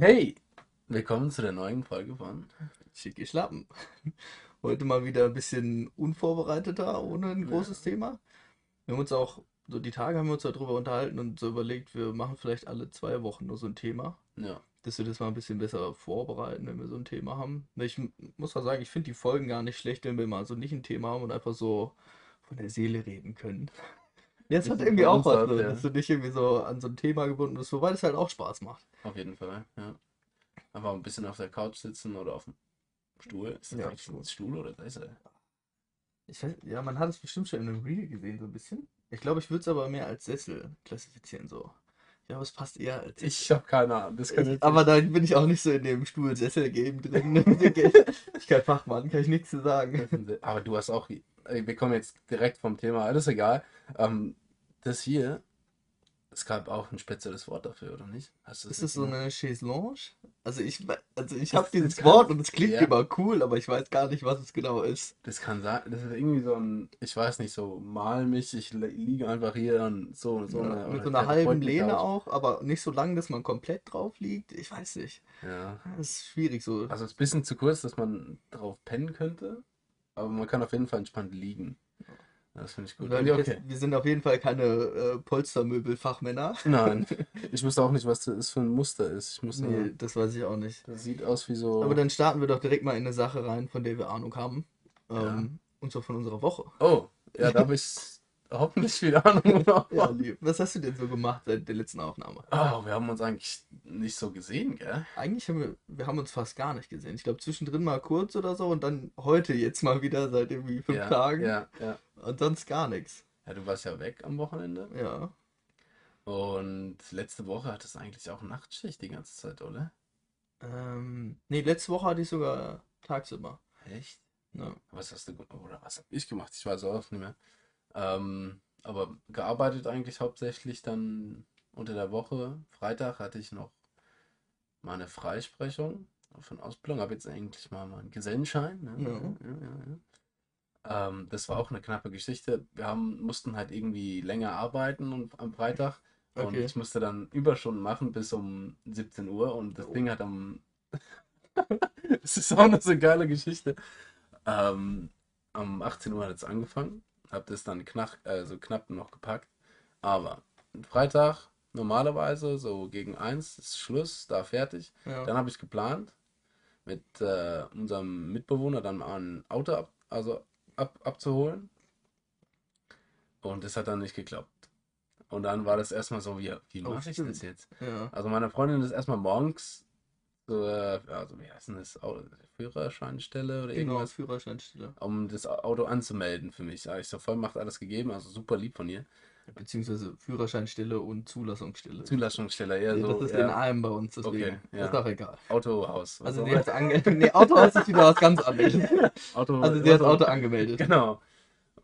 Hey, willkommen zu der neuen Folge von Schicke Schlappen. Heute mal wieder ein bisschen unvorbereiteter, ohne ein Ja. großes Thema. Wir haben uns auch, so die Tage haben wir uns darüber unterhalten und so überlegt, wir machen vielleicht alle zwei Wochen nur so ein Thema, Ja, dass wir das mal ein bisschen besser vorbereiten, wenn wir so ein Thema haben. Ich muss auch sagen, ich finde die Folgen gar nicht schlecht, wenn wir mal so nicht ein Thema haben und einfach so von der Seele reden können. Ja, es hat irgendwie auch was, aus, so, ja. dass du nicht irgendwie so an so ein Thema gebunden bist, wobei das halt auch Spaß macht. auf jeden Fall. Ja. Einfach ein bisschen auf der Couch sitzen oder auf dem Stuhl. Ist das Ja, eigentlich Stuhl. ein Stuhl oder Sessel? Ich weiß, ja, man hat es bestimmt schon in einem Reel gesehen, so ein bisschen. Ich glaube, ich würde es aber mehr als Sessel klassifizieren, so. Ja, aber es passt eher als. Ich habe keine Ahnung. Das kann Ich, aber da bin ich auch nicht so in dem Stuhl-Sessel-Game drin. ich kein Fachmann, kann ich nichts zu sagen. Aber du hast auch. Ey, Wir kommen jetzt direkt vom Thema. Alles egal. Ähm, das hier. Es gab auch ein spezielles Wort dafür, oder nicht? Hast du Ist nicht das so eine Chaiselange? Also ich, also ich habe dieses kann- Wort und es klingt ja. immer cool, aber ich weiß gar nicht, was es genau ist. Das kann sein. Das ist irgendwie so ein. Ich weiß nicht, so mal mich. Ich li- liege einfach hier und so. so Ja, eine, mit so einer halben. Lehne auch, aber nicht so lang, dass man komplett drauf liegt. Ich weiß nicht. Ja. Das ist schwierig so. Also es ist ein bisschen zu kurz, dass man drauf pennen könnte, aber man kann auf jeden Fall entspannt liegen. Das finde ich gut. Ja, wir, okay. wir sind auf jeden Fall keine äh, Polstermöbelfachmänner. Nein, ich wusste auch nicht, was das für ein Muster ist. Ich muss Nee, das weiß ich auch nicht. das sieht aus wie so. Aber dann starten wir doch direkt mal in eine Sache rein, von der wir Ahnung haben. Ja. Ähm, und zwar von unserer Woche. Oh, ja, da habe ich hoffentlich viel Ahnung. Ja, lieb. Was hast du denn so gemacht seit der letzten Aufnahme? Oh, wir haben uns eigentlich nicht so gesehen, gell? Eigentlich haben wir, wir haben uns fast gar nicht gesehen. Ich glaube zwischendrin mal kurz oder so und dann heute jetzt mal wieder seit irgendwie fünf Ja, Tagen. ja, ja. Und sonst gar nichts. Ja, du warst ja weg am Wochenende. Ja. Und letzte Woche hattest du eigentlich auch Nachtschicht die ganze Zeit, oder? Ähm, nee, letzte Woche hatte ich sogar tagsüber. Echt? Ja. Was hast du oder was habe ich gemacht? Ich weiß auch nicht mehr. Ähm, aber gearbeitet eigentlich hauptsächlich dann unter der Woche. Freitag hatte ich noch meine Freisprechung von Ausbildung. Habe jetzt eigentlich mal meinen Gesellenschein. Ne? Ja. Ja, ja. Ähm, das war auch eine knappe Geschichte. Wir haben, mussten halt irgendwie länger arbeiten und, am Freitag. Und Okay. ich musste dann Überstunden machen bis um 17 Uhr. Und das Oh. Ding hat am. Es ist auch noch so eine geile Geschichte. Ähm, am 18 Uhr hat es angefangen. Hab das dann knack, also knapp noch gepackt. Aber Freitag normalerweise so gegen 1 ist Schluss, da fertig. Ja. Dann habe ich geplant, mit äh, unserem Mitbewohner dann mal ein Auto ab, also ab, abzuholen. Und das hat dann nicht geklappt. Und dann war das erstmal so, wie, wie Oh, mache ich stimmt. das jetzt? Ja. Also meine Freundin ist erstmal morgens zur, also wie heißt denn das, Führerscheinstelle oder Genau, irgendwas, Führerscheinstelle. um das Auto anzumelden für mich. Ich so voll macht alles gegeben, also super lieb von ihr. Beziehungsweise Führerscheinstelle und Zulassungsstelle. Zulassungsstelle, Ja, so, das ist ja, in allem bei uns, deswegen. Okay, ja. Ist auch egal. Autohaus. Also immer. hat ange nee, Autohaus ist wieder was ganz anderes. Auto, Also sie hat das Auto angemeldet. Genau.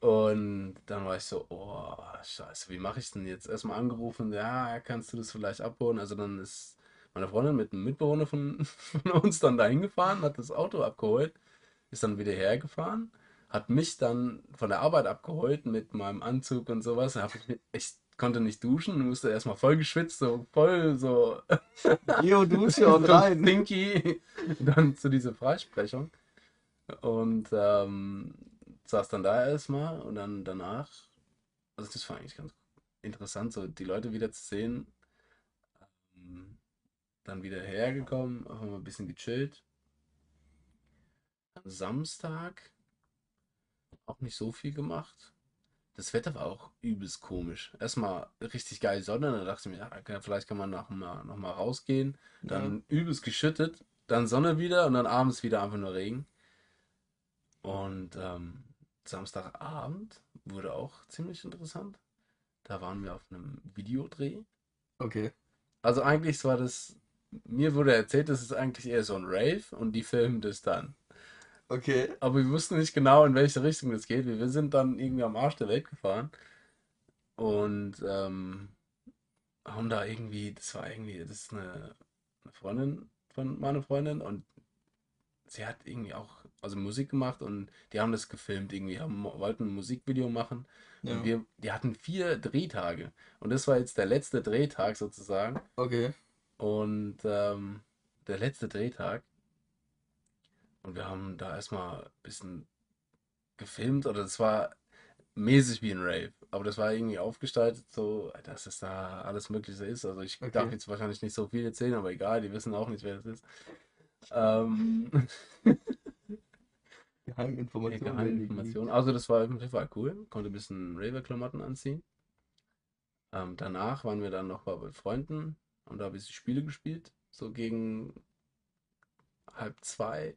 Und dann war ich so, oh, scheiße, wie mache ich denn jetzt? Erstmal angerufen, ja, kannst du das vielleicht abholen? Also dann ist meine Freundin mit einem Mitbewohner von, von uns dann dahin gefahren, hat das Auto abgeholt, ist dann wieder hergefahren, hat mich dann von der Arbeit abgeholt mit meinem Anzug und sowas. Hab ich, ich konnte nicht duschen, musste erstmal voll geschwitzt, so voll so Geo-Dusche und so rein. stinky. Dann zu dieser Freisprechung. Und ähm, saß dann da erstmal und dann danach, also das war eigentlich ganz interessant, so die Leute wieder zu sehen. Ähm, dann wieder hergekommen, einfach mal ein bisschen gechillt. Am Samstag auch nicht so viel gemacht. Das Wetter war auch übelst komisch. Erstmal richtig geil Sonne, dann dachte ich mir, ja, vielleicht kann man noch mal, noch mal rausgehen. Dann übelst geschüttet, dann Sonne wieder und dann abends wieder einfach nur Regen. Und ähm, Samstagabend wurde auch ziemlich interessant. Da waren wir auf einem Videodreh. Okay. Also eigentlich war das, mir wurde erzählt, das ist eigentlich eher so ein Rave und die filmen das dann. Okay. Aber wir wussten nicht genau, in welche Richtung das geht. Wir sind dann irgendwie am Arsch der Welt gefahren und ähm, haben da irgendwie, das war irgendwie, das ist eine, eine Freundin von meiner Freundin und sie hat irgendwie auch, also Musik gemacht und die haben das gefilmt irgendwie, haben, wollten ein Musikvideo machen Ja. und wir, die hatten vier Drehtage und das war jetzt der letzte Drehtag sozusagen Okay. Und ähm, der letzte Drehtag. Und wir haben da erstmal ein bisschen gefilmt. Oder es war mäßig wie ein Rave. Aber das war irgendwie aufgestaltet, so, dass es da alles Mögliche ist. Also ich Okay. darf jetzt wahrscheinlich nicht so viel erzählen, aber egal, die wissen auch nicht, wer das ist. Ähm, Geheiminformationen. Geheime werden Informationen. Also das war jeden Fall cool. Konnte ein bisschen Raver-Klamotten anziehen. Ähm, danach waren wir dann noch mal bei Freunden und da habe ich Spiele gespielt. So gegen halb zwei.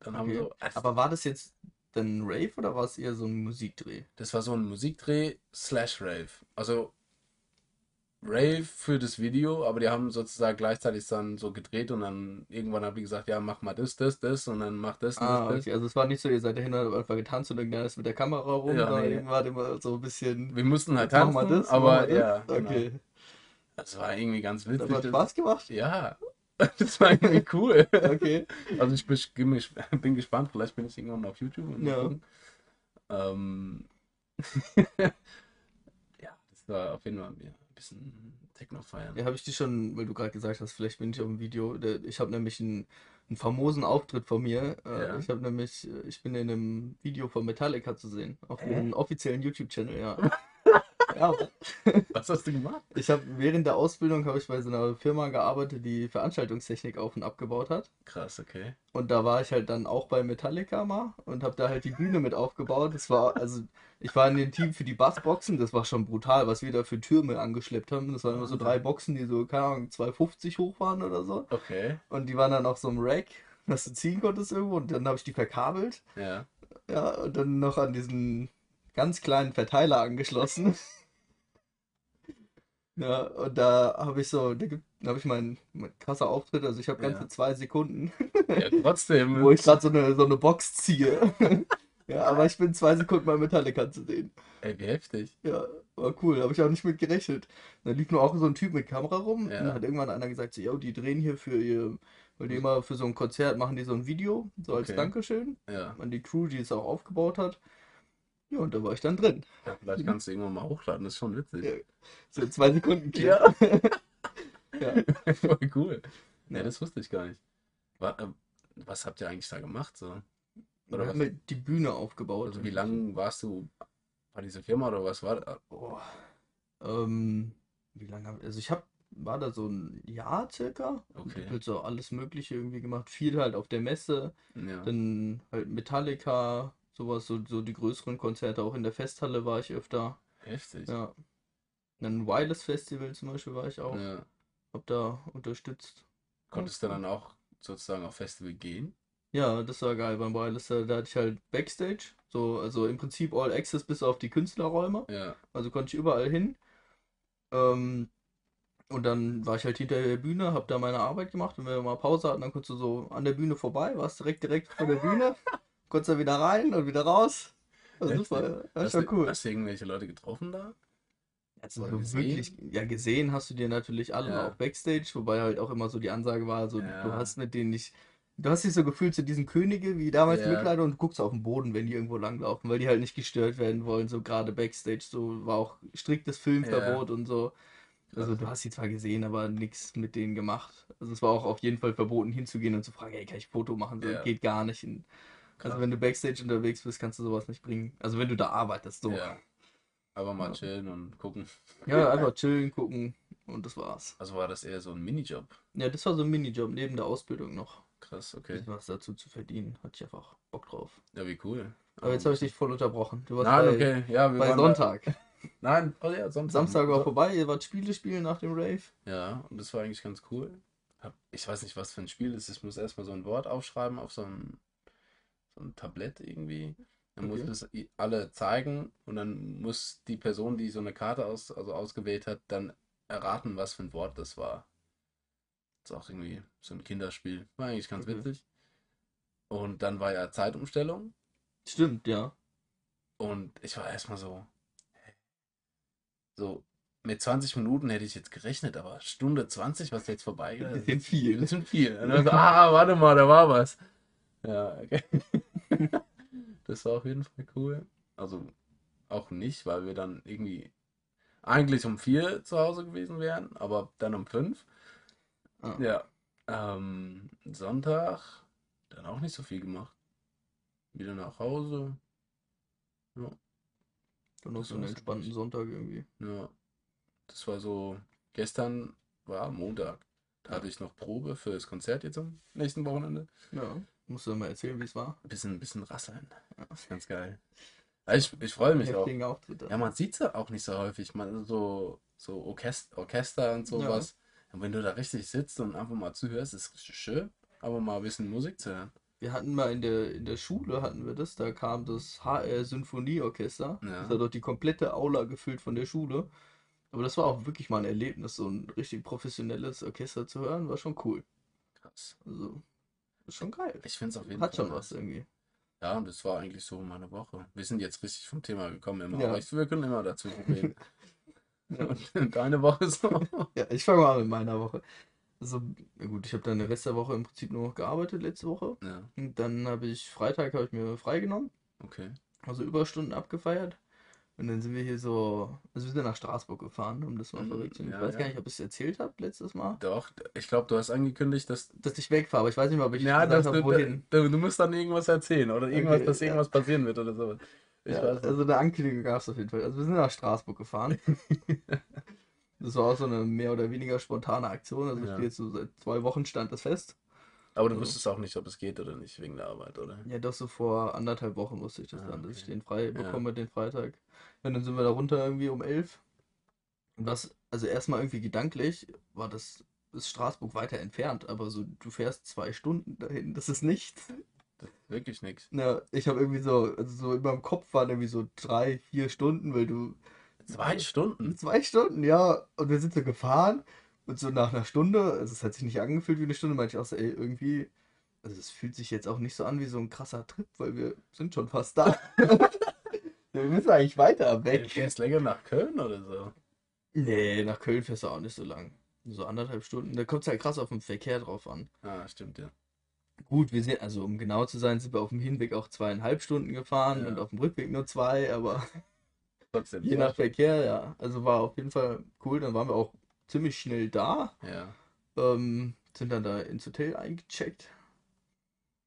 Dann haben Okay. so. Aber war das jetzt dann ein Rave oder war es eher so ein Musikdreh? Das war so ein Musikdreh slash Rave. Also Rave für das Video, aber die haben sozusagen gleichzeitig dann so gedreht und dann irgendwann haben die gesagt, ja, mach mal das, das, das und dann mach das, Ah, das. okay. Also es war nicht so, ihr seid dahin und einfach getanzt und irgendeiner ist mit der Kamera rum, Ja, nee. wart immer so ein bisschen. Wir mussten halt tanzen, mal das, aber mal das. ja, genau. Das war irgendwie ganz Das witzig. hat Spaß gemacht? Ja, das war irgendwie cool. Okay. Also ich bin, bin ges- bin gespannt, vielleicht bin ich irgendwann auf YouTube und Ja. Ähm, ja, das war auf jeden Fall ein bisschen Techno feiern. Ja, habe ich dich schon, weil du gerade gesagt hast, vielleicht bin ich auf dem Video. Ich habe nämlich einen, einen famosen Auftritt von mir. Äh, Ja. Ich habe nämlich, äh, ich bin in einem Video von Metallica zu sehen. Auf ihrem offiziellen YouTube-Channel, ja. Ja, Was hast du gemacht? ich habe während der Ausbildung habe ich bei so einer Firma gearbeitet, die Veranstaltungstechnik auf und abgebaut hat. Krass, okay. Und da war ich halt dann auch bei Metallica mal und habe da halt die Bühne mit aufgebaut. Das war, also, ich war in dem Team für die Bassboxen, das war schon brutal, was wir da für Türme angeschleppt haben. Das waren immer so drei Boxen, die so, keine Ahnung, 250 hoch waren oder so. Okay, Und die waren dann auf so einem Rack, was du ziehen konntest irgendwo. Und dann habe ich die verkabelt. ja. Ja, und dann noch an diesen ganz kleinen Verteiler angeschlossen. Ja, und da habe ich so, da, gibt- da habe ich meinen mein krasser Auftritt, also ich habe ganze Ja. zwei Sekunden, Ja, trotzdem. wo ich gerade so eine, so eine Box ziehe. Ja, aber ich bin zwei Sekunden bei Metallica zu sehen. Ey, wie heftig. Ja, war cool, habe ich auch nicht mit gerechnet. Da lief nur auch so ein Typ mit Kamera rum Ja. und dann hat irgendwann einer gesagt, so, yo, die drehen hier für ihr, weil die immer für so ein Konzert machen die so ein Video, so als Okay. Dankeschön Ja. an die Crew, die es auch aufgebaut hat. Ja, und da war ich dann drin. ja, vielleicht kannst du irgendwann mal hochladen, das ist schon witzig. Ja. So in zwei Sekunden Clip. Ja. Ja. Voll cool. Ne, Ja. das wusste ich gar nicht. Wa- äh, Was habt ihr eigentlich da gemacht? So? Wir Oder haben was? halt die Bühne aufgebaut. Also wie lange warst du bei dieser Firma oder was war das? Boah. Ähm, wie lange hab, also ich hab, war da so ein Jahr circa. Und Okay. hab halt so alles Mögliche irgendwie gemacht. Viel halt auf der Messe. Ja. Dann halt Metallica, sowas, so, so die größeren Konzerte. Auch in der Festhalle war ich öfter. Heftig. Ja. Dann Wireless Festival zum Beispiel war ich auch. Ja. Hab da unterstützt. Konntest du dann auch sozusagen auf Festival gehen? Ja, das war geil beim Wireless. Da da hatte ich halt Backstage. So, also im Prinzip All Access bis auf die Künstlerräume. Ja. Also konnte ich überall hin. Ähm, und dann war ich halt hinter der Bühne, hab da meine Arbeit gemacht und wenn wir mal Pause hatten, dann konntest du so an der Bühne vorbei, warst direkt direkt vor der Bühne, konntest dann wieder rein und wieder raus. Also Heftig. super, ja. das war du, cool. hast du irgendwelche Leute getroffen da? Also gesehen? wirklich, ja, gesehen hast du dir natürlich alle Ja. auch Backstage, wobei halt auch immer so die Ansage war, so Ja. du hast mit denen nicht, du hast dich so gefühlt zu diesen Könige wie damals Ja. Mittelalter und guckst auf den Boden, wenn die irgendwo langlaufen, weil die halt nicht gestört werden wollen, so gerade Backstage, so war auch striktes Filmverbot und so. Also du hast sie zwar gesehen, aber nichts mit denen gemacht. Also es war auch auf jeden Fall verboten hinzugehen und zu fragen, ey, kann ich Foto machen? So, Ja. geht gar nicht. Und, also wenn du Backstage unterwegs bist, kannst du sowas nicht bringen. Also wenn du da arbeitest, so. Ja. Aber mal Ja. chillen und gucken. Ja, einfach chillen, gucken und das war's. Also war das eher so ein Minijob. Ja, das war so ein Minijob neben der Ausbildung noch. Krass, okay. Was dazu zu verdienen, hatte ich einfach Bock drauf. Ja, wie cool. Aber jetzt habe ich dich voll unterbrochen. Du warst Nein, bei, okay. Ja, wir bei waren da- Sonntag. Nein, oh ja, Sonntag. Samstag war vorbei, ihr wart Spiele spielen nach dem Rave. Ja, und das war eigentlich ganz cool. Ich weiß nicht, was für ein Spiel es ist. Ich muss erstmal so ein Wort aufschreiben auf so ein, so ein Tablett irgendwie. Dann muss Okay. das i- alle zeigen und dann muss die Person, die so eine Karte aus, also ausgewählt hat, dann erraten, was für ein Wort das war. Das ist auch irgendwie so ein Kinderspiel. War eigentlich ganz Okay. witzig. Und dann war ja Zeitumstellung Stimmt, ja. und ich war erstmal so, so mit 20 Minuten hätte ich jetzt gerechnet, aber Stunde 20, was jetzt vorbei Das ist viel. Das sind viel. Und dann so, ah, warte mal, da war was. Ja, okay. Das war auf jeden Fall cool. Also auch nicht, weil wir dann irgendwie eigentlich um vier zu Hause gewesen wären, aber dann um fünf. Ah. Ja. Ähm, Sonntag, dann auch nicht so viel gemacht. Wieder nach Hause. Ja, Dann noch so einen entspannten eigentlich. Sonntag irgendwie. Ja, das war so. Gestern war Montag. Da hatte ich noch Probe für das Konzert jetzt am nächsten Wochenende. Ja. Musst du mal erzählen, wie es war? Bisschen, bisschen rasseln. Das ist ganz geil. Also Ich, ich freue mich auch. Heftigen Auftritt. Ja, man sieht es ja auch nicht so häufig. Man, so so Orchester, Orchester und sowas. Und wenn du da richtig sitzt und einfach mal zuhörst, ist es richtig schön, aber mal ein bisschen Musik zu hören. Wir hatten mal in der, in der Schule hatten wir das, da kam das HR Symphonieorchester. Ja. Das hat doch die komplette Aula gefüllt von der Schule. Aber das war auch wirklich mal ein Erlebnis, so ein richtig professionelles Orchester zu hören, war schon cool. Krass. Also, ist schon geil. Ich finde es auf jeden Hat Fall schon was irgendwie. Ja, und das war eigentlich so meine Woche. Wir sind jetzt richtig vom Thema gekommen immer, Ja. aber ich, wir können immer dazu reden. Und deine Woche so? Ja, ich fange mal an mit meiner Woche. Also, gut, ich habe dann den Rest der Woche im Prinzip nur noch gearbeitet letzte Woche. Ja, Und dann habe ich Freitag habe ich mir freigenommen, okay. also Überstunden abgefeiert. Und dann sind wir hier so, also wir sind nach Straßburg gefahren, um das mal Mhm, vorwegzunehmen. ja, Ich weiß gar ja. nicht, ob ich es erzählt habe letztes Mal, Doch, ich glaube, du hast angekündigt, dass. dass ich wegfahre, aber ich weiß nicht mal, ob ich Ja, gesagt habe, wohin. du, du musst dann irgendwas erzählen oder irgendwas, Okay, dass ja. irgendwas passieren wird oder so. Ich Ja, also eine Ankündigung gab es auf jeden Fall. Also wir sind nach Straßburg gefahren. Das war auch so eine mehr oder weniger spontane Aktion. Also steht jetzt so seit zwei Wochen stand das fest. Aber du also- wusstest auch nicht, ob es geht oder nicht, wegen der Arbeit, oder? Ja, doch so vor anderthalb Wochen wusste ich das Ah, dann, dass ich okay. den frei bekomme, den Freitag. Ja, dann sind wir da runter irgendwie um elf. Und was, also erstmal irgendwie gedanklich, war das, ist Straßburg weiter entfernt, aber so, du fährst zwei Stunden dahin, das ist nichts. Das ist wirklich nichts. Na, ich habe irgendwie so, also so in meinem Kopf waren irgendwie so drei, vier Stunden, weil du Zwei Stunden? Zwei Stunden, ja. Und wir sind so gefahren und so nach einer Stunde, also es hat sich nicht angefühlt wie eine Stunde, meinte ich auch so, ey, irgendwie, also es fühlt sich jetzt auch nicht so an wie so ein krasser Trip, weil wir sind schon fast da. wir müssen eigentlich weiter Du weg. fährst länger nach Köln oder so? Nee, nach Köln fährst du auch nicht so lang. So anderthalb Stunden. Da kommt es halt krass auf den Verkehr drauf an. Ah, stimmt, ja. Gut, wir sind, also um genau zu sein, sind wir auf dem Hinweg auch zweieinhalb Stunden gefahren Ja. und auf dem Rückweg nur zwei, aber Trotzdem. je nach Verkehr, ja. Also war auf jeden Fall cool. Dann waren wir auch ziemlich schnell da. Ja. Ähm, sind dann da ins Hotel eingecheckt.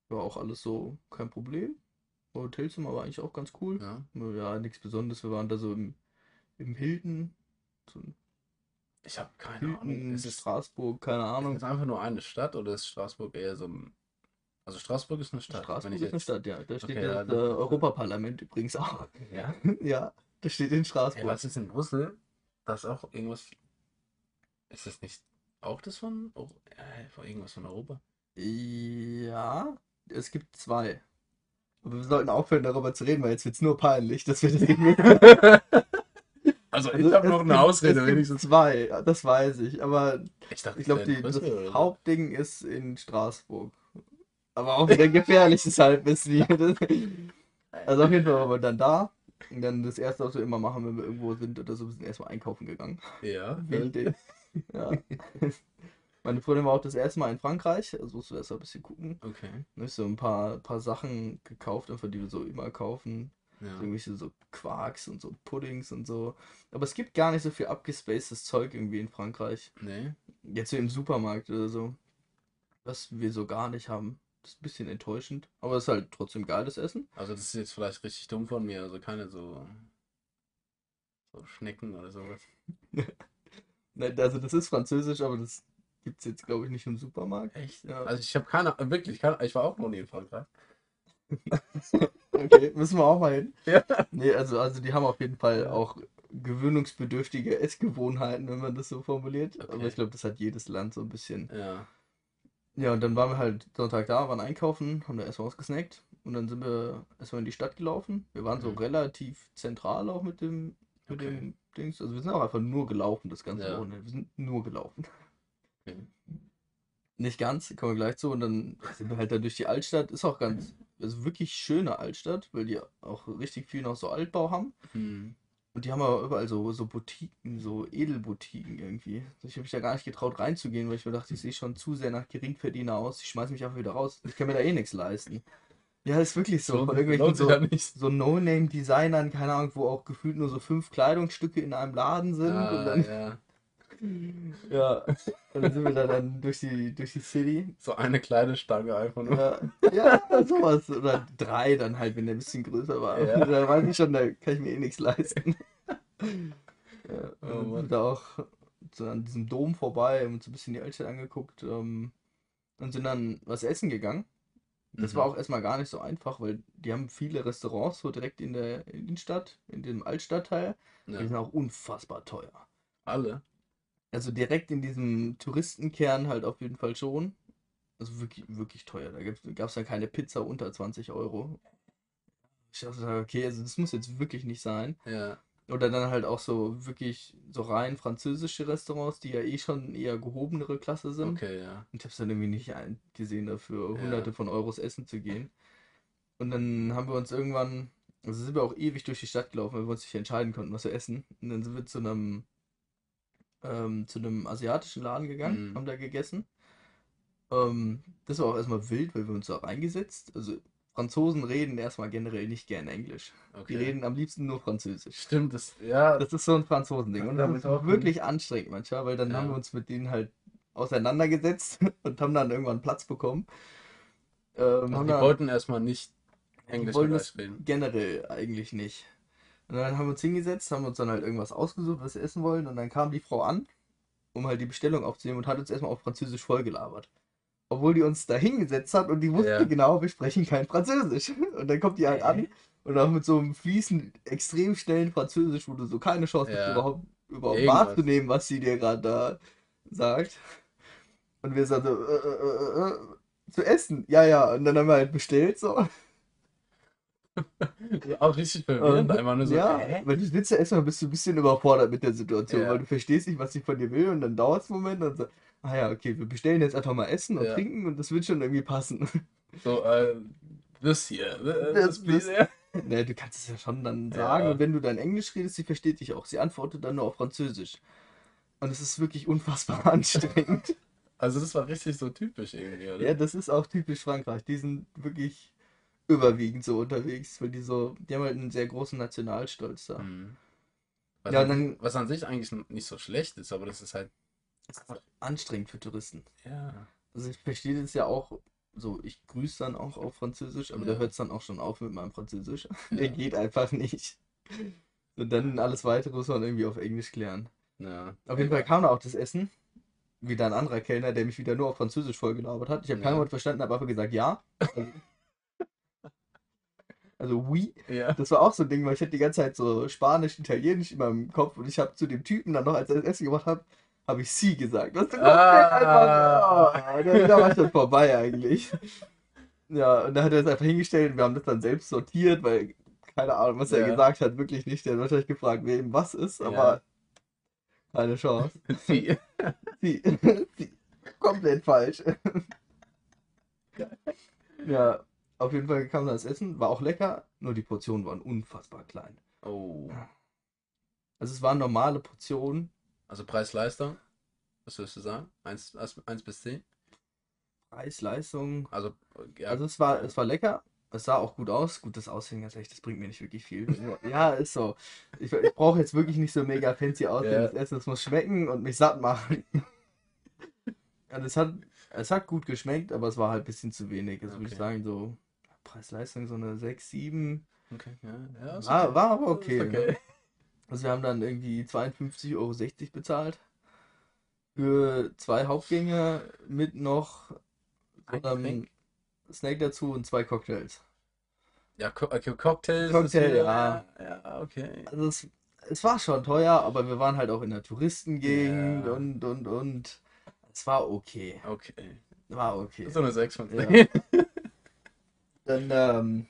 War auch alles so kein Problem. Hotelzimmer war eigentlich auch ganz cool. ja. Ja, nichts Besonderes. Wir waren da so im, im Hilton. So Ich habe keine Ahnung. Hilton, Ist es, Straßburg, keine ist Ahnung. es einfach nur eine Stadt oder ist Straßburg eher so ein. Also Straßburg ist eine Stadt. Straßburg ist eine jetzt- Stadt, ja. Da steht Okay, das ja, äh, das- Europaparlament übrigens auch. Ja. Ja, das steht in Hey, Straßburg. was ist in Brüssel? Das ist auch irgendwas. Ist das nicht auch das von, oh, äh, von irgendwas von Europa? Ja, es gibt zwei. Aber wir sollten aufhören, darüber zu reden, weil jetzt wird es nur peinlich, dass wir das nicht Also, Also, ich habe es noch eine gibt- Ausrede, es gibt wenigstens. zwei, das weiß ich. Aber Ich ich glaube, das. Hauptding ist in Straßburg. Aber auch wieder gefährliches Halbwissen Also auf jeden Fall waren wir dann da. Und dann das erste, was wir immer machen, wenn wir irgendwo sind oder so, wir sind erstmal einkaufen gegangen. Ja. Wild. Ja. Meine Freundin war auch das erste Mal in Frankreich, also musst du erst mal ein bisschen gucken. Okay. Ne, so ein paar, paar Sachen gekauft, einfach die wir so immer kaufen. Ja. So irgendwelche so Quarks und so Puddings und so. Aber es gibt gar nicht so viel abgespacedes Zeug irgendwie in Frankreich. Nee. Jetzt so im Supermarkt oder so. Was wir so gar nicht haben. Das ist ein bisschen enttäuschend. Aber es ist halt trotzdem geiles Essen. Also, das ist jetzt vielleicht richtig dumm von mir. Also, keine so. So Schnecken oder sowas. Ne, Also das ist französisch, aber das gibt es jetzt, glaube ich, nicht im Supermarkt. Echt? Ja. Also, ich habe keine. Wirklich, keine, ich war auch noch nie in Frankreich. Okay, müssen wir auch mal hin. Ja. Nee, also, also die haben auf jeden Fall auch gewöhnungsbedürftige Essgewohnheiten, wenn man das so formuliert. Aber Okay. ich glaube, das hat jedes Land so ein bisschen. Ja. Ja, und dann waren wir halt Sonntag da, waren einkaufen, haben da erstmal was gesnackt und dann sind wir erstmal in die Stadt gelaufen. Wir waren so Mhm. relativ zentral auch mit dem, mit Okay. dem Dings. Also wir sind auch einfach nur gelaufen, das ganze Ja. Wochenende. Wir sind nur gelaufen. Nicht ganz, kommen wir gleich zu. Und dann sind wir halt da durch die Altstadt. Ist auch ganz, also wirklich schöne Altstadt, weil die auch richtig viel noch so Altbau haben. Hm. Und die haben aber überall so, so Boutiquen, so Edelboutiquen irgendwie. Ich habe mich da gar nicht getraut reinzugehen, weil ich mir dachte, ich sehe schon zu sehr nach Geringverdiener aus. Ich schmeiß mich einfach wieder raus. Ich kann mir da eh nichts leisten. Ja, ist wirklich so. Lohnt- Von irgendwelchen sich so, ja so No-Name-Designern, keine Ahnung, wo auch gefühlt nur so fünf Kleidungsstücke in einem Laden sind. Ah, und dann, ja. Ja, und dann sind wir da dann durch die, durch die City. So eine kleine Stange einfach nur. Ja, ja, sowas. Oder drei dann halt, wenn der ein bisschen größer war. Ja. Da weiß ich schon, da kann ich mir eh nichts leisten. Ja, und Oh sind da auch so an diesem Dom vorbei, haben uns so ein bisschen die Altstadt angeguckt ähm, und sind dann was essen gegangen. Das war Mhm. auch erstmal gar nicht so einfach, weil die haben viele Restaurants so direkt in der Innenstadt, in dem Altstadtteil. Die Ja. sind auch unfassbar teuer. Alle. Also direkt in diesem Touristenkern halt auf jeden Fall schon. Also wirklich, wirklich teuer. Da gab es dann keine Pizza unter 20 Euro. Ich dachte, okay, also das muss jetzt wirklich nicht sein. Ja. Oder dann halt auch so wirklich so rein französische Restaurants, die ja eh schon eher gehobenere Klasse sind. Okay, ja. Und ich habe es dann irgendwie nicht eingesehen, dafür Ja. hunderte von Euros essen zu gehen. Und dann haben wir uns irgendwann, also sind wir auch ewig durch die Stadt gelaufen, weil wir uns nicht entscheiden konnten, was wir essen. Und dann sind wir zu einem, ähm, zu einem asiatischen Laden gegangen, Mhm. haben da gegessen. Ähm, das war auch erstmal wild, weil wir uns da reingesetzt. Also Franzosen reden erstmal generell nicht gern Englisch. Die Okay. reden am liebsten nur Französisch. Stimmt, das, ja. Das ist so ein Franzosending. Und das ist auch wirklich anstrengend manchmal, weil dann Ja. haben wir uns mit denen halt auseinandergesetzt und haben dann irgendwann Platz bekommen. Ähm, Also haben die dann, wollten erstmal nicht die Englisch euch reden. generell eigentlich nicht. Und dann haben wir uns hingesetzt, haben uns dann halt irgendwas ausgesucht, was wir essen wollen. Und dann kam die Frau an, um halt die Bestellung aufzunehmen und hat uns erstmal auf Französisch vollgelabert. Obwohl die uns da hingesetzt hat und die wusste Ja. genau, wir sprechen kein Französisch. Und dann kommt die halt an und auch mit so einem fließend, extrem schnellen Französisch, wo du so keine Chance hast, Ja. überhaupt, überhaupt Irgendwas. wahrzunehmen, was sie dir gerade da sagt. Und wir sagen so, äh, äh, äh, äh, zu essen. Ja, ja. Und dann haben wir halt bestellt so. Auch richtig verwirrend. Ähm, Einfach nur so, ja, hä? weil du willst ja erstmal bist du ein bisschen überfordert mit der Situation, Ja. weil du verstehst nicht, was sie von dir will und dann dauert es einen Moment und so, ah ja, okay, wir bestellen jetzt einfach mal Essen und Ja. trinken und das wird schon irgendwie passen. So, äh, das hier. äh, Das- please, ja. ne, du kannst es ja schon dann Ja. sagen und wenn du dann Englisch redest, sie versteht dich auch. Sie antwortet dann nur auf Französisch. Und es ist wirklich unfassbar anstrengend. Also das war richtig so typisch irgendwie, oder? Ja, das ist auch typisch Frankreich. Die sind wirklich überwiegend so unterwegs, weil die so, die haben halt einen sehr großen Nationalstolz da. Mhm. Was, Ja, an, dann- was an sich eigentlich nicht so schlecht ist, aber das ist halt, ist anstrengend für Touristen. ja. Also ich verstehe das ja auch so, ich grüße dann auch auf Französisch, aber Ja. da hört es dann auch schon auf mit meinem Französisch. Ja. Der geht einfach nicht. Und dann alles weitere muss man irgendwie auf Englisch klären. ja. Auf jeden Fall kam da auch das Essen. Wieder ein anderer Kellner, der mich wieder nur auf Französisch vollgelabert hat. Ich habe kein Ja. Wort verstanden, habe einfach gesagt ja. Also, also oui. Ja. Das war auch so ein Ding, weil ich hatte die ganze Zeit so Spanisch, Italienisch in meinem Kopf und ich habe zu dem Typen dann noch, als er das Essen gemacht hat, habe ich sie gesagt. Das ist Ah. einfach, oh, da, da war schon vorbei eigentlich. Ja, und dann hat er es einfach hingestellt und wir haben das dann selbst sortiert, weil keine Ahnung, was er Ja. gesagt hat, wirklich nicht. Der hat wahrscheinlich gefragt, wem was ist, aber Ja. keine Chance. Sie. Sie, sie, komplett falsch. Ja, auf jeden Fall kam das Essen, war auch lecker, nur die Portionen waren unfassbar klein. Oh. Also es waren normale Portionen, Also Preis-Leistung, was würdest du sagen? 1, 1 bis 10? Preis, Leistung. Also, ja. Also es war, es war lecker, es sah auch gut aus. Gut, das Aussehen, ganz ehrlich, das bringt mir nicht wirklich viel. Ja, ist so. Ich, ich brauche jetzt wirklich nicht so mega fancy aussehen. Ja. Das Essen, es muss schmecken und mich satt machen. Und es hat, es hat gut geschmeckt, aber es war halt ein bisschen zu wenig. Also würde ich Okay. sagen, so Preis-Leistung, so eine 6, 7. okay, ja, ja, ist War, okay. war aber okay. okay. Ne? Also wir haben dann irgendwie 52,60 Euro bezahlt. Für zwei Hauptgänge mit noch einem Getränk? Snack dazu und zwei Cocktails. Ja, okay, Cocktails. Cocktail, ja. Ja, okay. Also es, es war schon teuer, aber wir waren halt auch in der Touristengegend Ja. und und und. Es war okay. Okay. War okay. So eine 6 von Ja. 10. Dann ähm,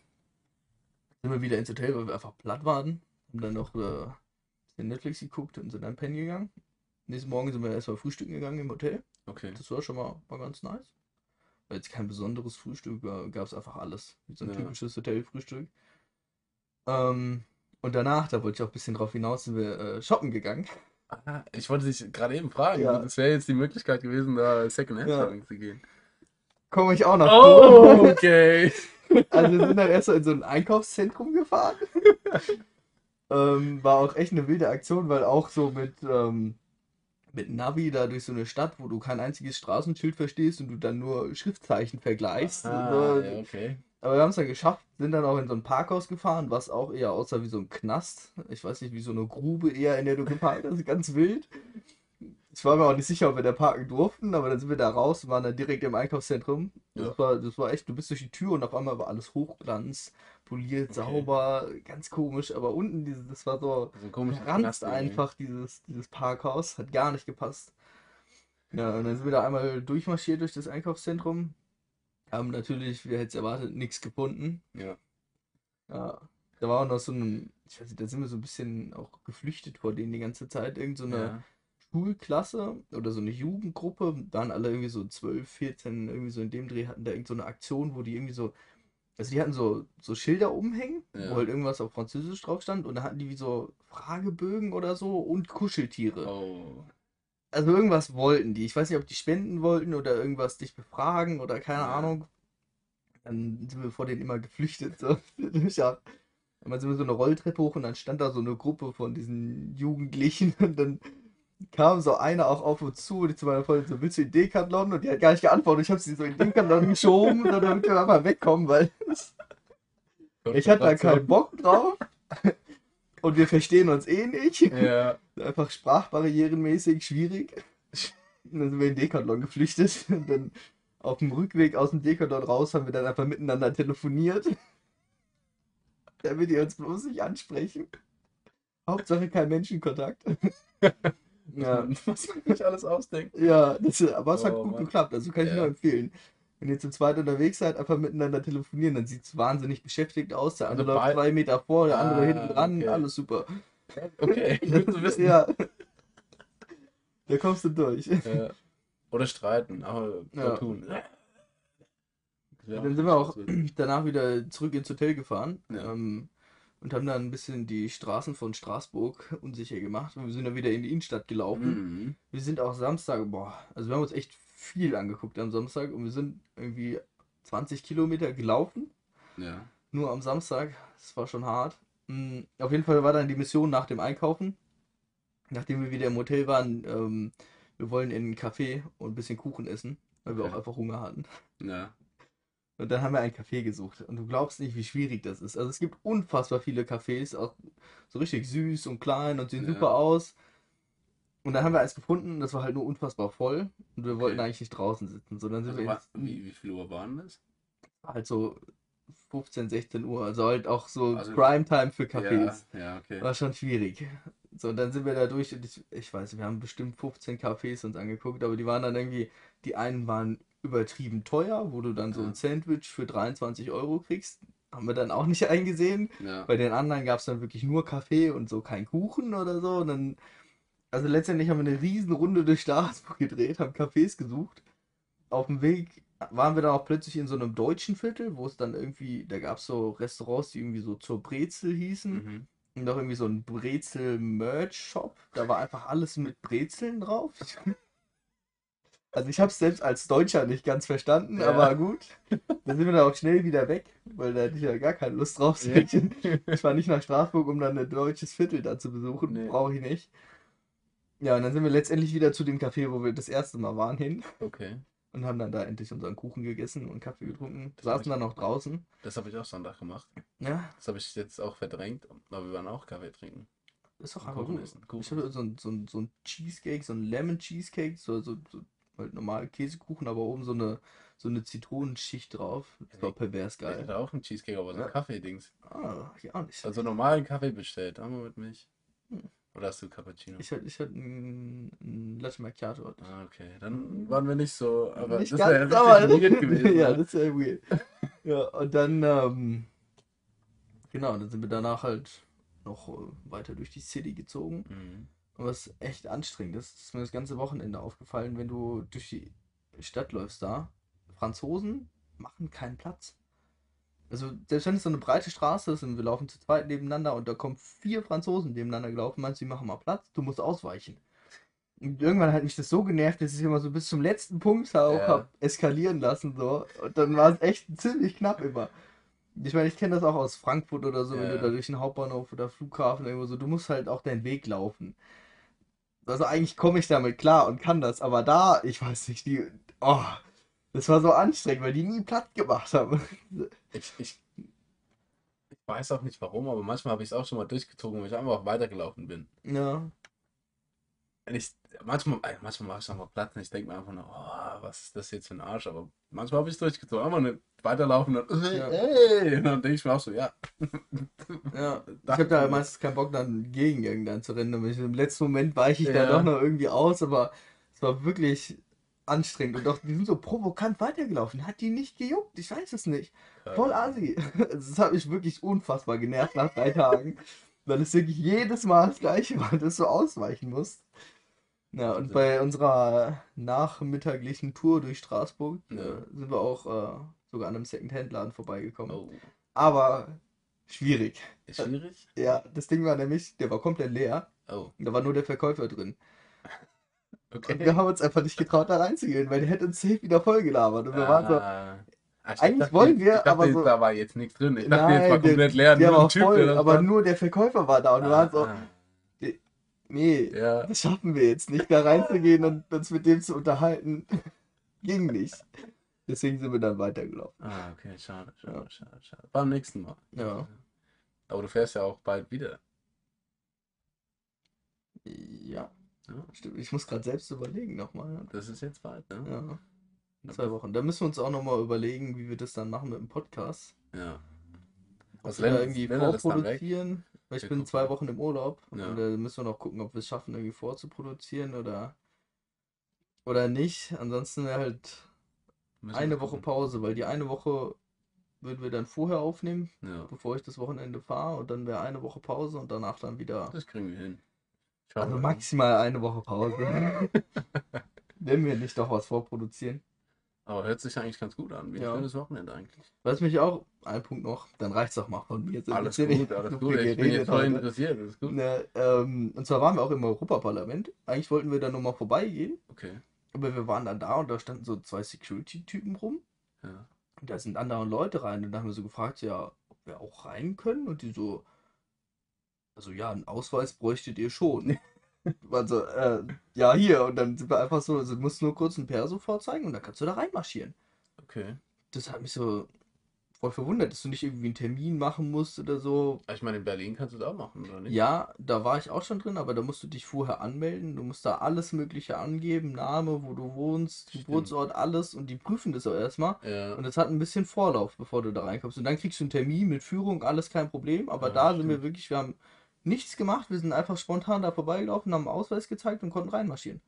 sind wir wieder ins Hotel, weil wir einfach platt waren. Haben dann noch äh, Netflix geguckt und sind dann pennen gegangen. Nächsten Morgen sind wir erstmal frühstücken gegangen im Hotel. Okay. Das war schon mal, mal ganz nice. War jetzt kein besonderes Frühstück, gab es einfach alles. So ein Ja. typisches Hotelfrühstück. Ähm, und danach, da wollte ich auch ein bisschen drauf hinaus, sind wir äh, shoppen gegangen. Ah, ich wollte dich gerade eben fragen. Ja. Das wäre jetzt die Möglichkeit gewesen, da Second-Hand Ja. Zu gehen. Komme ich auch noch Oh, okay. Also wir sind dann erst so in so ein Einkaufszentrum gefahren. ähm, war auch echt eine wilde Aktion, weil auch so mit, ähm, mit Navi da durch so eine Stadt, wo du kein einziges Straßenschild verstehst und du dann nur Schriftzeichen vergleichst. Ah, ja, okay. Aber wir haben es dann geschafft, sind dann auch in so ein Parkhaus gefahren, was auch eher aussah wie so ein Knast. Ich weiß nicht, wie so eine Grube eher, in der du geparkt hast, ganz wild. Ich war mir auch nicht sicher, ob wir da parken durften, aber dann sind wir da raus und waren dann direkt im Einkaufszentrum. Das Ja. war, das war echt, du bist durch die Tür und auf einmal war alles hochglanz, poliert, Okay. sauber, ganz komisch, aber unten dieses, das war so So ein komischer ranzt Knast irgendwie. einfach, dieses, dieses Parkhaus, hat gar nicht gepasst. Ja, und dann sind wir da einmal durchmarschiert durch das Einkaufszentrum. Haben natürlich, wer hätte es erwartet, nichts gefunden. Ja. Ja, da war auch noch so ein, ich weiß nicht, da sind wir so ein bisschen auch geflüchtet vor denen die ganze Zeit. Irgend so eine Ja. Schulklasse oder so eine Jugendgruppe, waren alle irgendwie so 12, 14, irgendwie so in dem Dreh, hatten da irgend so eine Aktion, wo die irgendwie so, also die hatten so, so Schilder umhängen, Ja. wo halt irgendwas auf Französisch drauf stand und da hatten die wie so Fragebögen oder so und Kuscheltiere. Oh. Also irgendwas wollten die. Ich weiß nicht, ob die spenden wollten oder irgendwas dich befragen oder keine Ja. Ahnung. Dann sind wir vor denen immer geflüchtet. So. Ja. Dann sind wir so eine Rolltreppe hoch und dann stand da so eine Gruppe von diesen Jugendlichen und dann kam so einer auch auf uns zu und ich zu meiner Freundin so, willst du in Decathlon? Und die hat gar nicht geantwortet. Ich habe sie so in Decathlon geschoben, damit wir einfach wegkommen, weil ich hatte da keinen Bock drauf. Und wir verstehen uns eh nicht. Ja. Einfach sprachbarrierenmäßig schwierig. Und dann sind wir in Decathlon geflüchtet. Und dann auf dem Rückweg aus dem Decathlon raus haben wir dann einfach miteinander telefoniert. Damit die uns bloß nicht ansprechen. Hauptsache kein Menschenkontakt. Ja, Was man sich alles ausdenkt. ja das, aber es hat Oh, gut Mann. geklappt. Also kann ich Ja. nur empfehlen. Wenn ihr zu zweit unterwegs seid, einfach miteinander telefonieren, dann sieht es wahnsinnig beschäftigt aus. Der andere Also läuft zwei Meter vor, der andere Ah, hinten dran, okay. alles super. Okay, gut zu wissen. Ja. Da kommst du durch. Ja. Oder streiten, aber Ja. tun. Ja, Dann sind wir auch danach wieder zurück ins Hotel gefahren Ja. ähm, und haben dann ein bisschen die Straßen von Straßburg unsicher gemacht. Und wir sind dann wieder in die Innenstadt gelaufen. Mhm. Wir sind auch Samstag, boah, also wir haben uns echt viel angeguckt am Samstag und wir sind irgendwie 20 Kilometer gelaufen, Ja. nur am Samstag. Das war schon hart. Mm, Auf jeden Fall war dann die Mission nach dem Einkaufen, nachdem wir wieder im Hotel waren, ähm, wir wollen in einen Café und ein bisschen Kuchen essen, weil wir auch einfach Hunger hatten. Ja. Und dann haben wir ein Café gesucht. Und du glaubst nicht, wie schwierig das ist. Also es gibt unfassbar viele Cafés, auch so richtig süß und klein und sehen Ja. super aus. Und dann haben wir eins gefunden, das war halt nur unfassbar voll. Und wir wollten Okay. eigentlich nicht draußen sitzen, sondern sind Also, wir ins, wie, wie viel Uhr waren das? halt so 15, 16 Uhr. Also halt auch so Also- Primetime für Cafés. Ja, ja, okay. War schon schwierig. So, und dann sind wir da durch und ich, ich weiß, wir haben bestimmt 15 Cafés uns angeguckt, aber die waren dann irgendwie, die einen waren übertrieben teuer, wo du dann so ein Sandwich für 23 Euro kriegst. Haben wir dann auch nicht eingesehen. Bei den anderen gab es dann wirklich nur Kaffee und so kein Kuchen oder so. Und dann, also letztendlich haben wir eine riesen Runde durch Straßburg gedreht, haben Cafés gesucht. Auf dem Weg waren wir dann auch plötzlich in so einem deutschen Viertel, wo es dann irgendwie, da gab es so Restaurants, die irgendwie so zur Brezel hießen. Mhm. Und auch irgendwie so ein Brezel-Merch-Shop. Da war einfach alles mit Brezeln drauf. Also ich habe es selbst als Deutscher nicht ganz verstanden, Ja. aber gut. Dann sind wir dann auch schnell wieder weg, weil da hatte ich ja gar keine Lust drauf. Ja. Ich fahre nicht nach Straßburg, um dann ein deutsches Viertel da zu besuchen. Nee. Brauche ich nicht. Ja, und dann sind wir letztendlich wieder zu dem Café, wo wir das erste Mal waren, hin. Okay. Und haben dann da endlich unseren Kuchen gegessen und Kaffee getrunken. Das Saßen dann noch draußen. Das habe ich auch Sonntag gemacht. Ja, Das habe ich jetzt auch verdrängt, aber wir waren auch Kaffee trinken. ist doch einfach Kuchen gut. essen. Kuchen Ich hatte so ein, so, ein, so ein Cheesecake, so ein Lemon Cheesecake, so, so, so halt normal Käsekuchen, aber oben so eine, so eine Zitronenschicht drauf. Das war pervers Ich geil. hatte auch einen Cheesecake, aber so ein Ja. Kaffee-Dings. Ah, ich auch nicht. Also normalen Kaffee bestellt, haben wir mit Milch. Hm. Oder hast du Cappuccino? Ich hatte, ich hatte ein, ein Latte Macchiato. Ah, okay. Dann waren wir nicht so, aber nicht das wäre aber weird gewesen. ja, ne? das wäre weird. ja, und dann, ähm, genau, dann sind wir danach halt noch äh, weiter durch die City gezogen. Mhm. Und was echt anstrengend ist, ist mir das ganze Wochenende aufgefallen, wenn du durch die Stadt läufst da. Franzosen machen keinen Platz. Also, selbst wenn es so eine breite Straße ist und wir laufen zu zweit nebeneinander und da kommen vier Franzosen nebeneinander gelaufen, meinst du, die machen mal Platz? Du musst ausweichen. Und irgendwann hat mich das so genervt, dass ich immer so bis zum letzten Punkt auch Ja. hab eskalieren lassen. So. Und dann war es echt ziemlich knapp immer. Ich meine, ich kenne das auch aus Frankfurt oder so, wenn Ja. du da durch den Hauptbahnhof oder Flughafen irgendwo so, du musst halt auch deinen Weg laufen. Also eigentlich komme ich damit klar und kann das, aber da, ich weiß nicht, die, oh, das war so anstrengend, weil die nie platt gemacht haben. Ich, ich, ich weiß auch nicht warum, aber manchmal habe ich es auch schon mal durchgezogen, weil ich einfach weitergelaufen bin. Ja, Ich, manchmal, manchmal mache ich auch mal Platz und ich denke mir einfach nur, oh, was ist das jetzt für ein Arsch? Aber manchmal habe ich es durchgezogen, einfach nicht weiterlaufen und dann, Ja. ey, und dann denke ich mir auch so, ja. ja. Ich habe da meistens keinen Bock, dann gegen irgendeinen zu rennen. Ich, Im letzten Moment weiche ich Ja. da doch noch irgendwie aus, aber es war wirklich anstrengend. Und auch, die sind so provokant weitergelaufen. Hat die nicht gejuckt? Ich weiß es nicht. Voll assi. Das hat mich wirklich unfassbar genervt nach drei Tagen. Weil es wirklich jedes Mal das gleiche war, dass du ausweichen musst. Ja, und Wahnsinn. bei unserer nachmittaglichen Tour durch Straßburg Ja. äh, sind wir auch äh, sogar an einem Second-Hand-Laden vorbeigekommen. Oh, Aber schwierig. ist schwierig? Ja, das Ding war nämlich, der war komplett leer. Oh, Und da war nur der Verkäufer drin. Und okay. wir haben uns einfach nicht getraut, da reinzugehen, weil der hätte uns safe wieder voll gelabert. Und wir waren so, Ah. Ah, ich Eigentlich dachte, wollen wir, dachte, aber so- da war jetzt nichts drin. Ich dachte, Nein, jetzt war der- komplett leer. der nur war ein Typ, voll, der aber stand. nur der Verkäufer war da. Und wir waren so, Ah, nee, Ja, das schaffen wir jetzt nicht, da reinzugehen und uns mit dem zu unterhalten. Ging nicht. Deswegen sind wir dann weitergelaufen. ah, okay, schade, schade, Ja. schade, schade. Beim nächsten Mal. Ja. Aber du fährst ja auch bald wieder. Ja, Ja, stimmt. Ich muss gerade selbst überlegen nochmal. das ist jetzt bald, ne? Ja. In zwei Wochen. Da müssen wir uns auch nochmal überlegen, wie wir das dann machen mit dem Podcast. Ja. Ob Was wenn- irgendwie wenn er vorproduzieren. Weil ich Wir bin gucken. zwei Wochen im Urlaub. Ja. Und da müssen wir noch gucken, ob wir es schaffen, irgendwie vorzuproduzieren oder, oder nicht. Ansonsten wäre halt eine Woche. Pause, weil die eine Woche würden wir dann vorher aufnehmen, Ja, bevor ich das Wochenende fahre. Und dann wäre eine Woche Pause und danach dann wieder. das kriegen wir hin. Schauen Also maximal eine Woche Pause. Wenn wir nicht doch was vorproduzieren. Aber hört sich eigentlich ganz gut an. Wie ein Ja. schönes Wochenende eigentlich. Was mich auch, ein Punkt noch, dann reicht's doch mal von mir. Jetzt ein Alles gut, alles gut. Ich bin jetzt voll heute. interessiert. Das ist gut. Ne, ähm, und zwar waren wir auch im Europaparlament. Eigentlich wollten wir da nochmal vorbeigehen, Okay. Aber wir waren dann da und da standen so zwei Security-Typen rum. Ja. Und da sind andauernd Leute rein. Und da haben wir so gefragt, ja, ob wir auch rein können. Und die so, also ja, einen Ausweis bräuchtet ihr schon. Also, äh, ja, hier. Und dann sind wir einfach so, also, du musst nur kurz ein Perso vorzeigen und dann kannst du da reinmarschieren. Okay. Das hat mich so voll verwundert, dass du nicht irgendwie einen Termin machen musst oder so. Ich meine, in Berlin kannst du das auch machen, oder nicht? Ja, da war ich auch schon drin, aber da musst du dich vorher anmelden. Du musst da alles Mögliche angeben, Name, wo du wohnst, Stimmt. Geburtsort, alles und die prüfen das auch erstmal. Ja. Und das hat ein bisschen Vorlauf, bevor du da reinkommst. Und dann kriegst du einen Termin mit Führung, alles kein Problem. Aber Ja, da sind wir stimmt. wirklich, wir haben nichts gemacht, wir sind einfach spontan da vorbeigelaufen, haben einen Ausweis gezeigt und konnten reinmarschieren.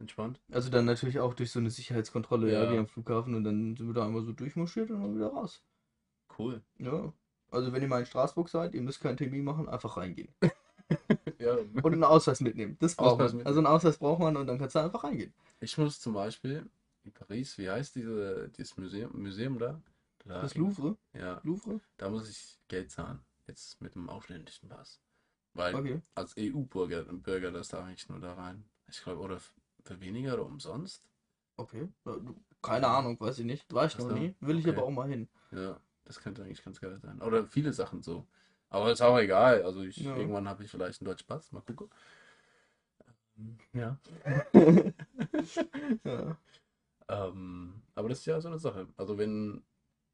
Entspannt. Also dann natürlich auch durch so eine Sicherheitskontrolle, ja, Ja. wie am Flughafen und dann sind wir da einmal so durchmarschiert und dann wieder raus. Cool. Ja. Also wenn ihr mal in Straßburg seid, ihr müsst keinen Termin machen, einfach reingehen. Ja. Und einen Ausweis mitnehmen. Das braucht Ausweis man. mitnehmen. Also einen Ausweis braucht man und dann kannst du einfach reingehen. Ich muss zum Beispiel in Paris, wie heißt diese, dieses Museum, Museum da? da? Das Louvre? Ja, Louvre? da muss ich Geld zahlen. Jetzt mit dem ausländischen Pass. Weil Okay. als EU-Bürger Bürger, das darf ich nur da rein. Ich glaube, oder für weniger oder umsonst. Okay. Keine Ahnung, weiß ich nicht. War ich noch nie. Will ich okay. aber auch mal hin. Ja, das könnte eigentlich ganz geil sein. Oder viele Sachen so. Aber ist auch egal. Also ich, Ja. irgendwann habe ich vielleicht einen deutschen Pass. Mal gucken. Ja. ja. Ähm, aber das ist ja so eine Sache. Also wenn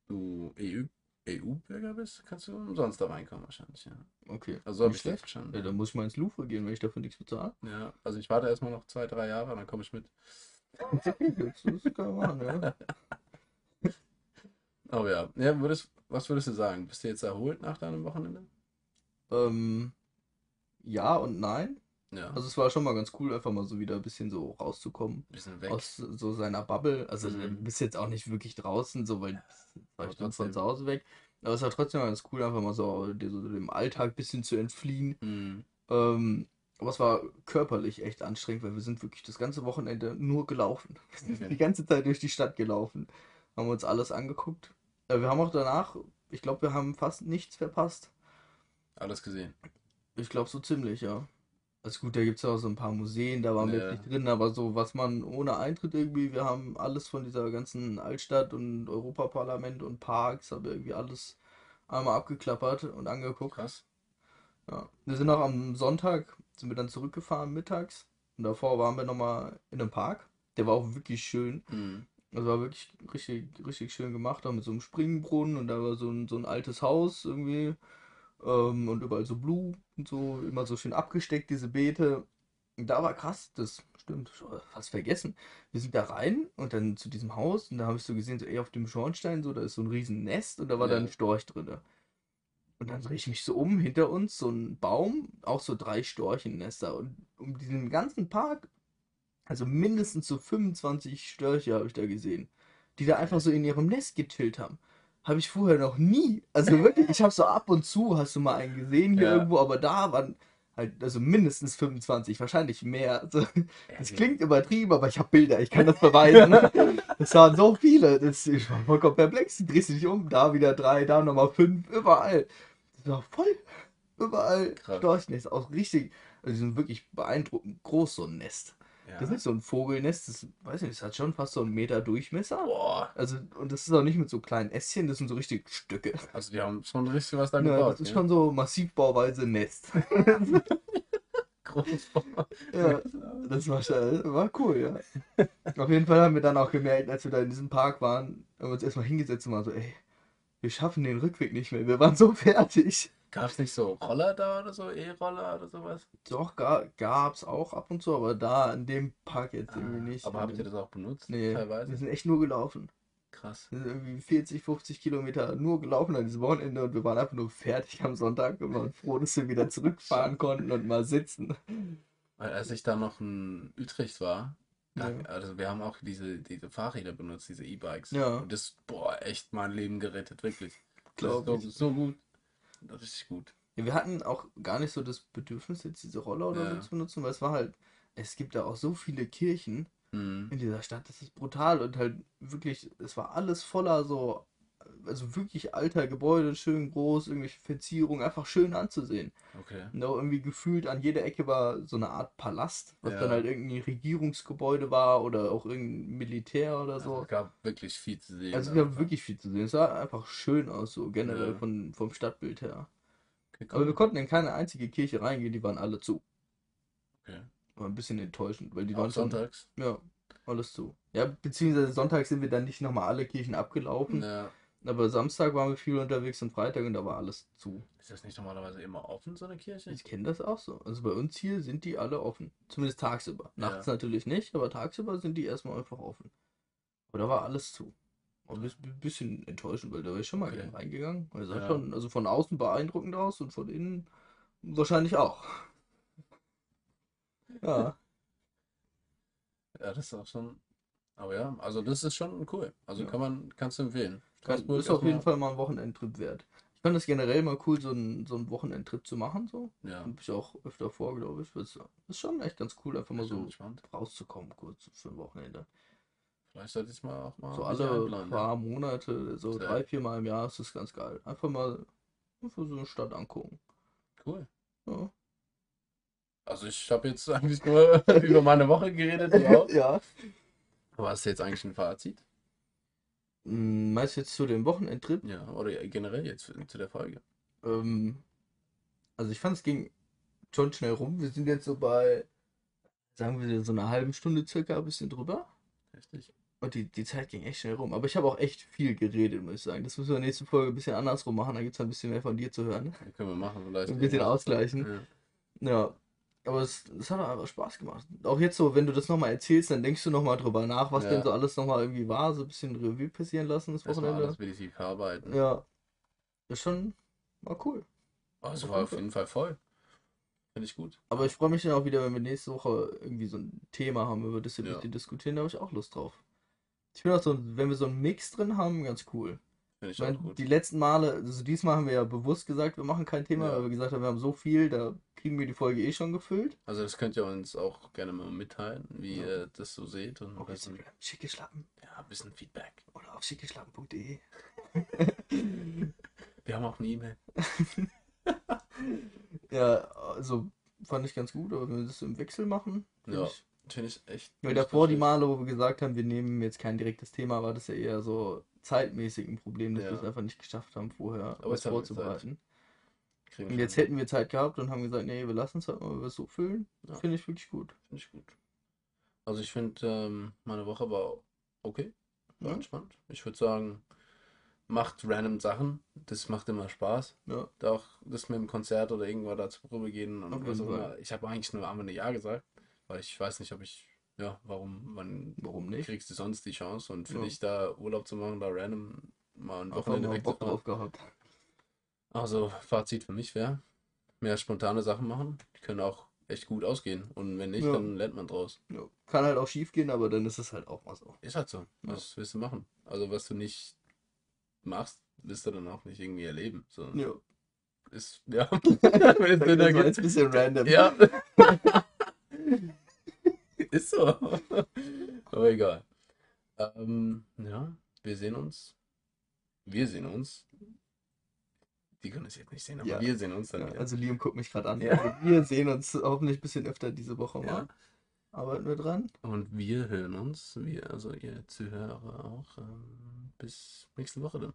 du EU, EU-Bürger bist, kannst du umsonst da reinkommen wahrscheinlich, ja. Okay. Also so habe ich schlecht. verstanden. Ja, dann muss ich mal ins Louvre gehen, wenn ich dafür nichts bezahle. Ja, also ich warte erstmal noch zwei, drei Jahre, dann komme ich mit. Das kann man machen, ja. Aber ja, ja würdest, was würdest du sagen? Bist du jetzt erholt nach deinem Wochenende? Ähm, ja und nein. Ja, Also es war schon mal ganz cool, einfach mal so wieder ein bisschen so rauszukommen. bisschen weg. Aus so seiner Bubble. Also Mhm. du bist jetzt auch nicht wirklich draußen, so weil Aber Stunden von zu Hause weg. Aber es war trotzdem mal ganz cool, einfach mal so, so dem Alltag ein bisschen zu entfliehen. Hm, Ähm, aber es war körperlich echt anstrengend, weil wir sind wirklich das ganze Wochenende nur gelaufen. Wir sind die ganze Zeit durch die Stadt gelaufen. Haben uns alles angeguckt. Äh, wir haben auch danach, ich glaube, wir haben fast nichts verpasst. alles gesehen. Ich glaube so ziemlich, ja. Also gut, da gibt es ja auch so ein paar Museen, da waren wir Ja. jetzt nicht drin, aber so, was man ohne Eintritt irgendwie, wir haben alles von dieser ganzen Altstadt und Europaparlament und Parks, haben wir irgendwie alles einmal abgeklappert und angeguckt. Krass. Ja. Wir sind auch am Sonntag, sind wir dann zurückgefahren mittags Und davor waren wir nochmal in einem Park. Der war auch wirklich schön. Mhm. Also war wirklich richtig, richtig schön gemacht, auch mit so einem Springbrunnen und da war so ein, so ein altes Haus irgendwie. Ähm, und überall so Blumen und so, immer so schön abgesteckt, diese Beete. Und da war krass, das stimmt, fast vergessen. Wir sind da rein und dann zu diesem Haus und da habe ich so gesehen, so ey, auf dem Schornstein, so, da ist so ein riesen Nest und da war Ja. dann ein Storch drin. Und dann drehe ich mich so um, hinter uns so ein Baum, auch so drei Storchennester. Und um diesen ganzen Park, also mindestens so 25 Störche habe ich da gesehen, die da einfach so in ihrem Nest gechillt haben. Habe ich vorher noch nie. Also wirklich, ich habe so ab und zu, hast du mal einen gesehen hier Ja. irgendwo, aber da waren halt, also mindestens 25, wahrscheinlich mehr. Also, das klingt übertrieben, aber ich habe Bilder, ich kann das beweisen. Das waren so viele. Das, ich war vollkommen perplex. Du drehst dich um, da wieder drei, da nochmal fünf, überall. Das war voll. Überall Krass. Storchnest. Auch richtig, also die sind wirklich beeindruckend groß, so ein Nest. Ja. Das ist nicht so ein Vogelnest, das weiß nicht, das hat schon fast so einen Meter Durchmesser. Boah. Also, und das ist auch nicht mit so kleinen Ästchen, das sind so richtig Stücke. Also die haben schon richtig was da Ja, gebaut. das ist ne? schon so Massivbauweise Nest. groß. Ja, das war, schon, war cool, ja. Auf jeden Fall haben wir dann auch gemerkt, als wir da in diesem Park waren, haben wir uns erstmal hingesetzt und waren so, ey, wir schaffen den Rückweg nicht mehr. Wir waren so fertig. Gab es nicht so Roller da oder so, E-Roller oder sowas? Doch, ga, gab's auch ab und zu, aber da in dem Park jetzt irgendwie nicht. Ah, Aber habt ihr das auch benutzt? Nee, wir Teilweise? sind echt nur gelaufen. Krass. Wir sind irgendwie 40, 50 Kilometer nur gelaufen an diesem Wochenende und wir waren einfach nur fertig am Sonntag und waren froh, dass wir wieder zurückfahren konnten und mal sitzen. Weil als ich da noch in Utrecht war, da, Ja. also wir haben auch diese, diese Fahrräder benutzt, diese E-Bikes. Ja. Und das, boah, echt mein Leben gerettet, wirklich. Das Glaub ist so, so gut. Richtig gut. Ja, wir hatten auch gar nicht so das Bedürfnis, jetzt diese Roller oder so Ja. zu benutzen, weil es war halt, es gibt da auch so viele Kirchen Mhm. in dieser Stadt, das ist brutal und halt wirklich, es war alles voller so, also wirklich alter Gebäude, schön groß, irgendwelche Verzierungen, einfach schön anzusehen. Okay. Und auch irgendwie gefühlt an jeder Ecke war so eine Art Palast, was Ja. dann halt irgendein Regierungsgebäude war oder auch irgendein Militär oder Also so. es gab wirklich viel zu sehen. Also es gab einfach. wirklich viel zu sehen. Es sah einfach schön aus, so generell Ja. von, vom Stadtbild her. Okay, Aber wir cool. konnten in keine einzige Kirche reingehen, die waren alle zu. Okay. War ein bisschen enttäuschend, weil die Auch waren schon, sonntags. ja, alles zu. Ja, beziehungsweise Sonntag sind wir dann nicht nochmal alle Kirchen abgelaufen, Ja. Aber Samstag waren wir viel unterwegs und Freitag und da war alles zu. Ist das nicht normalerweise immer offen, so eine Kirche? Ich kenne das auch so. Also bei uns hier sind die alle offen. Zumindest tagsüber. Nachts Ja. natürlich nicht, aber tagsüber sind die erstmal einfach offen. Aber da war alles zu. Ein bisschen, enttäuschend, weil da wäre ich schon mal Okay. gern reingegangen. Sah Ja. schon, also von außen beeindruckend aus und von innen wahrscheinlich auch. Ja. Ja, das ist auch schon. Aber ja, also das ist schon cool. Also Ja. kann man, kannst du empfehlen. Straßburg ist auf jeden Fall mal ein Wochenendtrip wert. Ich fand es generell mal cool, so einen, so einen Wochenendtrip zu machen. So. Ja, Hab ich auch öfter vor, glaube ich. Das ist schon echt ganz cool, einfach mal so entspannt. rauszukommen, kurz für ein Wochenende. Vielleicht sollte ich mal auch mal So alle paar Monate, so Ja. drei, vier Mal im Jahr ist das ganz geil. Einfach mal einfach so eine Stadt angucken. Cool. Ja. Also ich habe jetzt eigentlich nur über meine Woche geredet, ja. Aber hast du jetzt eigentlich ein Fazit? Hm, Meinst du jetzt zu dem Wochenendtrip? Ja, oder generell jetzt zu der Folge? Ähm, also ich fand es ging schon schnell rum. Wir sind jetzt so bei, sagen wir so einer halben Stunde circa, ein bisschen drüber. Richtig. Und die, die Zeit ging echt schnell rum. Aber ich habe auch echt viel geredet, muss ich sagen. Das müssen wir in der nächsten Folge ein bisschen andersrum machen. Da gibt es ein bisschen mehr von dir zu hören. Ja, können wir machen vielleicht. Ein bisschen ausgleichen. Ja. Ja, aber es, es hat einfach Spaß gemacht. Auch jetzt so, wenn du das nochmal erzählst, dann denkst du nochmal drüber nach, was Ja. denn so alles nochmal irgendwie war, so ein bisschen Revue passieren lassen das Erstmal Wochenende. alles wirklich verarbeiten. Ja, ist schon, war cool. Also war auf jeden Fall voll. Finde ich gut. Aber ich freue mich dann auch wieder, wenn wir nächste Woche irgendwie so ein Thema haben, über das wir Ja. diskutieren, da habe ich auch Lust drauf. Ich finde auch so, wenn wir so einen Mix drin haben, ganz cool. Finde ich meine, auch gut. die letzten Male, also diesmal haben wir ja bewusst gesagt, wir machen kein Thema, Ja. weil wir gesagt haben, wir haben so viel, da kriegen wir die Folge eh schon gefüllt. Also das könnt ihr uns auch gerne mal mitteilen, wie Ja. ihr das so seht. Und Auf bisschen, schicke Schlappen ja, ein bisschen Feedback. oder auf schickeschlappen.de. Wir haben auch eine E-Mail. Ja, also fand ich ganz gut, aber wenn wir das im Wechsel machen, finde Ja. ich. Finde ich echt. Weil davor die. Male, wo wir gesagt haben, wir nehmen jetzt kein direktes Thema, war das ja eher so zeitmäßig ein Problem, dass Ja. wir es einfach nicht geschafft haben, vorher Aber was vorzubereiten. Und jetzt hätten wir Zeit gehabt und haben gesagt, nee, wir lassen es halt mal so füllen. Ja. Finde ich wirklich gut. Finde ich gut. Also ich finde, ähm, meine Woche war okay, war Ja. entspannt. Ich würde sagen, macht random Sachen. Das macht immer Spaß. Ja. Da auch das mit dem Konzert oder irgendwo da zur Probe gehen und was auch immer. Ich habe eigentlich nur einmal ein Ja gesagt, weil ich weiß nicht, ob ich, ja, warum, wann Warum nicht? kriegst du sonst die Chance und für Ja. dich da Urlaub zu machen, da random mal ein Wochenende mal Bock drauf gehabt. Also Fazit für mich wäre, mehr spontane Sachen machen, die können auch echt gut ausgehen und wenn nicht, Ja. dann lernt man draus. Ja. Kann halt auch schief gehen, aber dann ist es halt auch mal so. Ist halt so. Was willst du machen? Also was du nicht machst, wirst du dann auch nicht irgendwie erleben. So Ja. ist ja. das war jetzt ein bisschen random. ja. ist so. Aber egal. Ähm, ja, wir sehen uns. Wir sehen uns. Die können es jetzt nicht sehen, aber Ja. wir sehen uns dann Ja, wieder. also Liam guckt mich gerade an. Ja. Also wir sehen uns hoffentlich ein bisschen öfter diese Woche mal. Arbeiten wir dran. Und wir hören uns, wir, also ihr Zuhörer auch, ähm, bis nächste Woche dann.